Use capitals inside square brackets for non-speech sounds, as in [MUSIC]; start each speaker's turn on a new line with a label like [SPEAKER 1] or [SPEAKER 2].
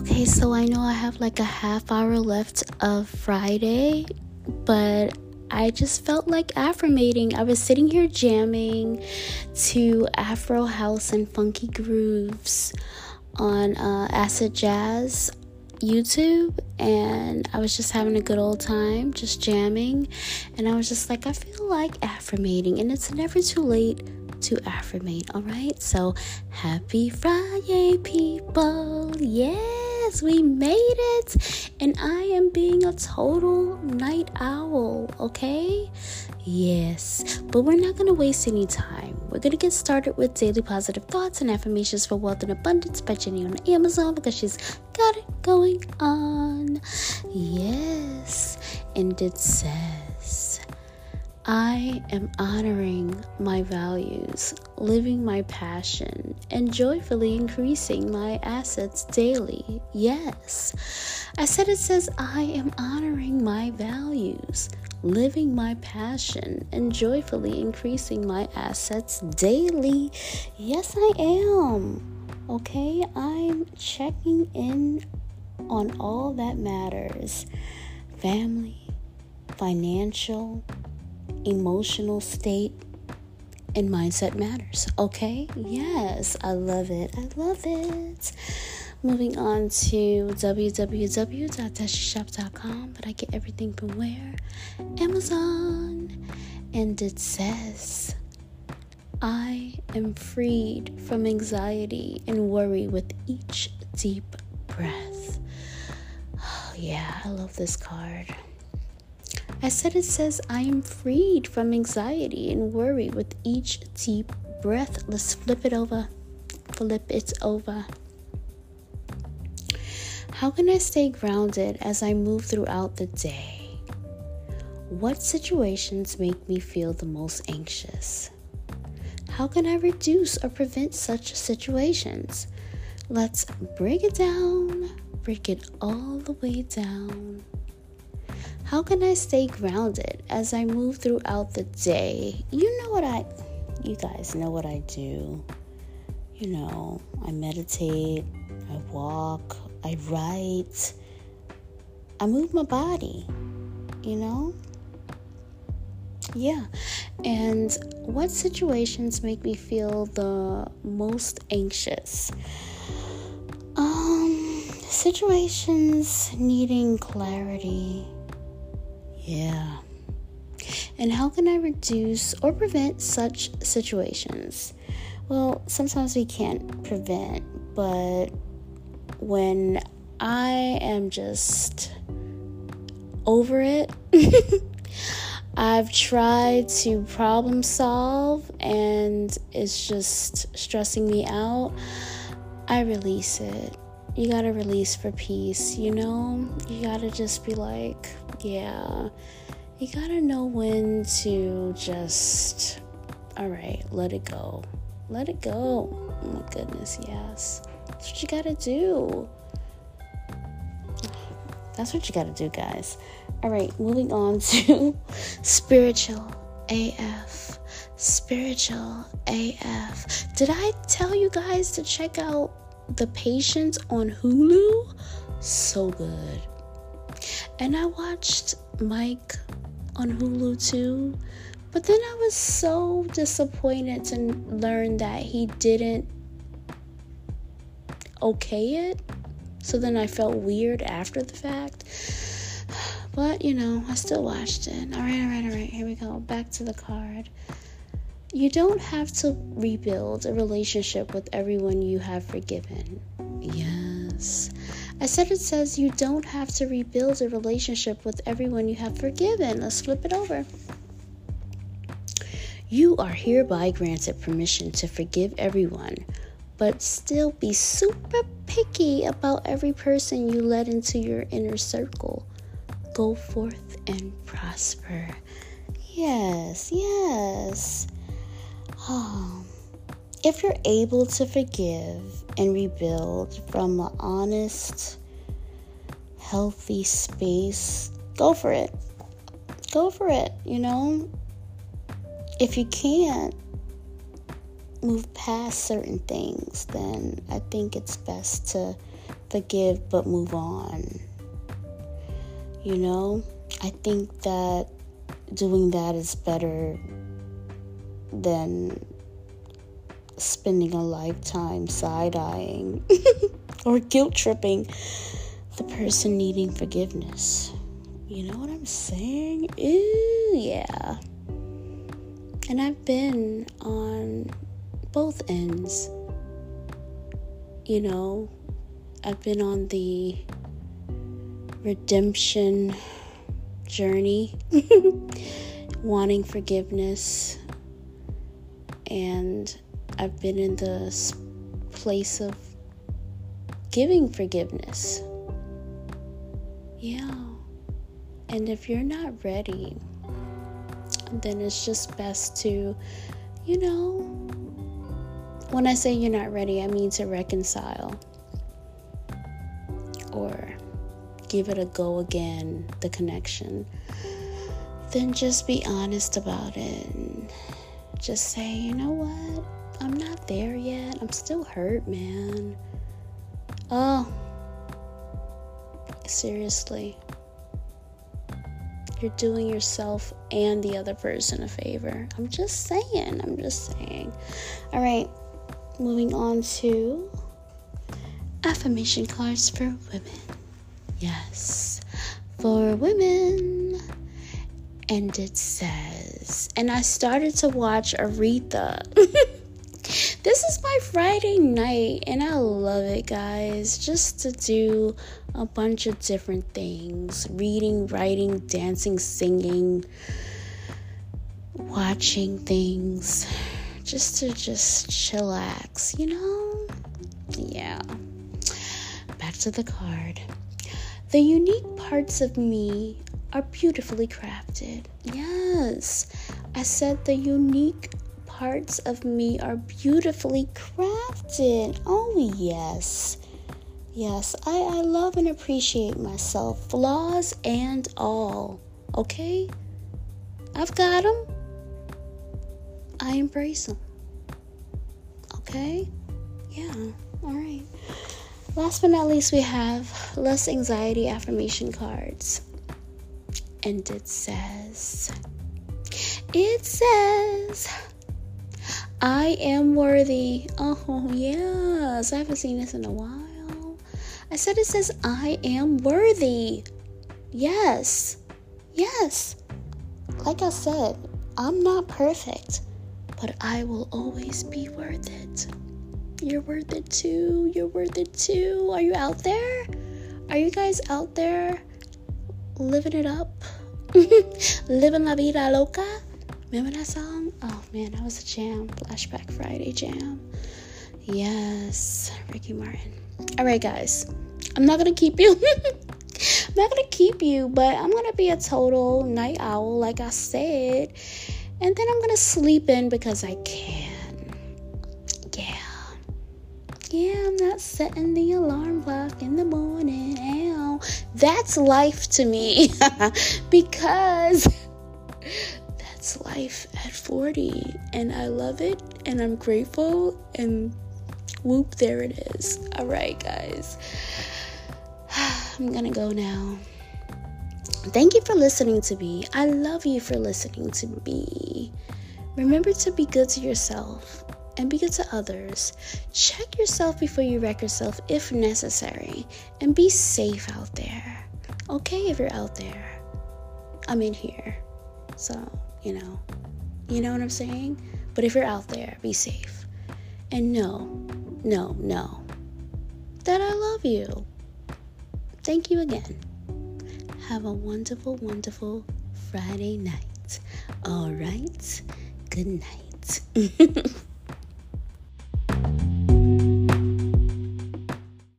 [SPEAKER 1] Okay, so I know I have like a half hour left of Friday, but I just felt like affirmating. I was sitting here jamming to Afro House and Funky Grooves on uh, Acid Jazz YouTube, and I was just having a good old time, just jamming. And I was just like, I feel like affirmating, and it's never too late to affirmate, all right? So, happy Friday, people! Yes, we made it! And I am being a total night owl, okay? Yes, but we're not gonna waste any time. We're gonna get started with daily positive thoughts and affirmations for wealth and abundance by Jenny on Amazon because she's got it going on. Yes, and it says, I am honoring my values, living my passion, and joyfully increasing my assets daily. Yes. I said it says, I am honoring my values, living my passion, and joyfully increasing my assets daily. Yes, I am. Okay, I'm checking in on all that matters family, financial, emotional state, and mindset matters. Okay? Yes, I love it. I love it. Moving on to www.dashishop.com, but I get everything from where? Amazon. And it says, I am freed from anxiety and worry with each deep breath. Oh, [SIGHS] yeah, I love this card. I said it says, I am freed from anxiety and worry with each deep breath. Let's flip it over. Flip it over. How can I stay grounded as I move throughout the day? What situations make me feel the most anxious? How can I reduce or prevent such situations? Let's break it down, break it all the way down. How can I stay grounded as I move throughout the day? You know what I, you guys know what I do. You know, I meditate, I walk, I write, I move my body, you know? Yeah. And what situations make me feel the most anxious? Um, situations needing clarity yeah. And how can I reduce or prevent such situations? Well, sometimes we can't prevent, but when I am just over it, [LAUGHS] I've tried to problem solve and it's just stressing me out. I release it. You gotta release for peace, you know? You gotta just be like, yeah, you gotta know when to just, all right, let it go. Let it go. Oh my goodness, yes. That's what you gotta do. That's what you gotta do, guys. All right, moving on [LAUGHS] to spiritual AF. Spiritual AF. Did I tell you guys to check out The Patients on Hulu? So good. And I watched Mike on Hulu too. But then I was so disappointed to learn that he didn't okay it. So then I felt weird after the fact. [SIGHS] But you know, I still watched it. Alright, alright, alright. Here we go. Back to the card. You don't have to rebuild a relationship with everyone you have forgiven. Yes. I said it says you don't have to rebuild a relationship with everyone you have forgiven. Let's flip it over. You are hereby granted permission to forgive everyone, but still be super picky about every person you let into your inner circle. Go forth and prosper. Yes, yes. Oh. If you're able to forgive and rebuild from an honest, healthy space, go for it. Go for it, you know? If you can't move past certain things, then I think it's best to forgive but move on. You know, I think that doing that is better than spending a lifetime side eyeing [LAUGHS] or guilt tripping the person needing forgiveness. You know what I'm saying? Ooh, yeah. And I've been on both ends. You know, I've been on the redemption journey, [LAUGHS] wanting forgiveness, and I've been in the place of giving forgiveness. Yeah. And if you're not ready, then it's just best to, you know, when I say you're not ready, I mean to reconcile or give it a go again, the connection. Then just be honest about it just say, you know what? I'm not there yet. I'm still hurt, man. Oh, seriously you're doing yourself and the other person a favor. I'm just saying. I'm just saying. All right, moving on to affirmation cards for women. Yes, for women. And it says, and I started to watch Aretha. [LAUGHS] this is my Friday night, and I love it, guys. Just to do a bunch of different things reading, writing, dancing, singing, watching things, just to just chillax, you know? Yeah. Back to the card. The unique parts of me are beautifully crafted. Yes, I said the unique parts of me are beautifully crafted. Oh, yes. Yes, I, I love and appreciate myself, flaws and all. Okay? I've got them. I embrace them. Okay? Yeah, alright. Last but not least, we have less anxiety affirmation cards. And it says, it says, I am worthy. Oh, yes. I haven't seen this in a while. I said it says, I am worthy. Yes. Yes. Like I said, I'm not perfect, but I will always be worth it. You're worth it too. You're worth it too. Are you out there? Are you guys out there living it up? [LAUGHS] living la vida loca? Remember that song? Oh man, that was a jam. Flashback Friday jam. Yes, Ricky Martin. All right, guys. I'm not gonna keep you. [LAUGHS] I'm not gonna keep you, but I'm gonna be a total night owl, like I said. And then I'm gonna sleep in because I can. Yeah. Yeah, I'm not setting the alarm clock in the morning. That's life to me. [LAUGHS] because that's life at 40. And I love it. And I'm grateful. And whoop, there it is. All right, guys. [SIGHS] I'm gonna go now. Thank you for listening to me. I love you for listening to me. Remember to be good to yourself and be good to others. Check yourself before you wreck yourself if necessary. And be safe out there. Okay, if you're out there. I'm in here. So, you know. You know what I'm saying? But if you're out there, be safe. And no, no, no. That I love you. Thank you again. Have a wonderful, wonderful Friday night. All right. Good night. [LAUGHS]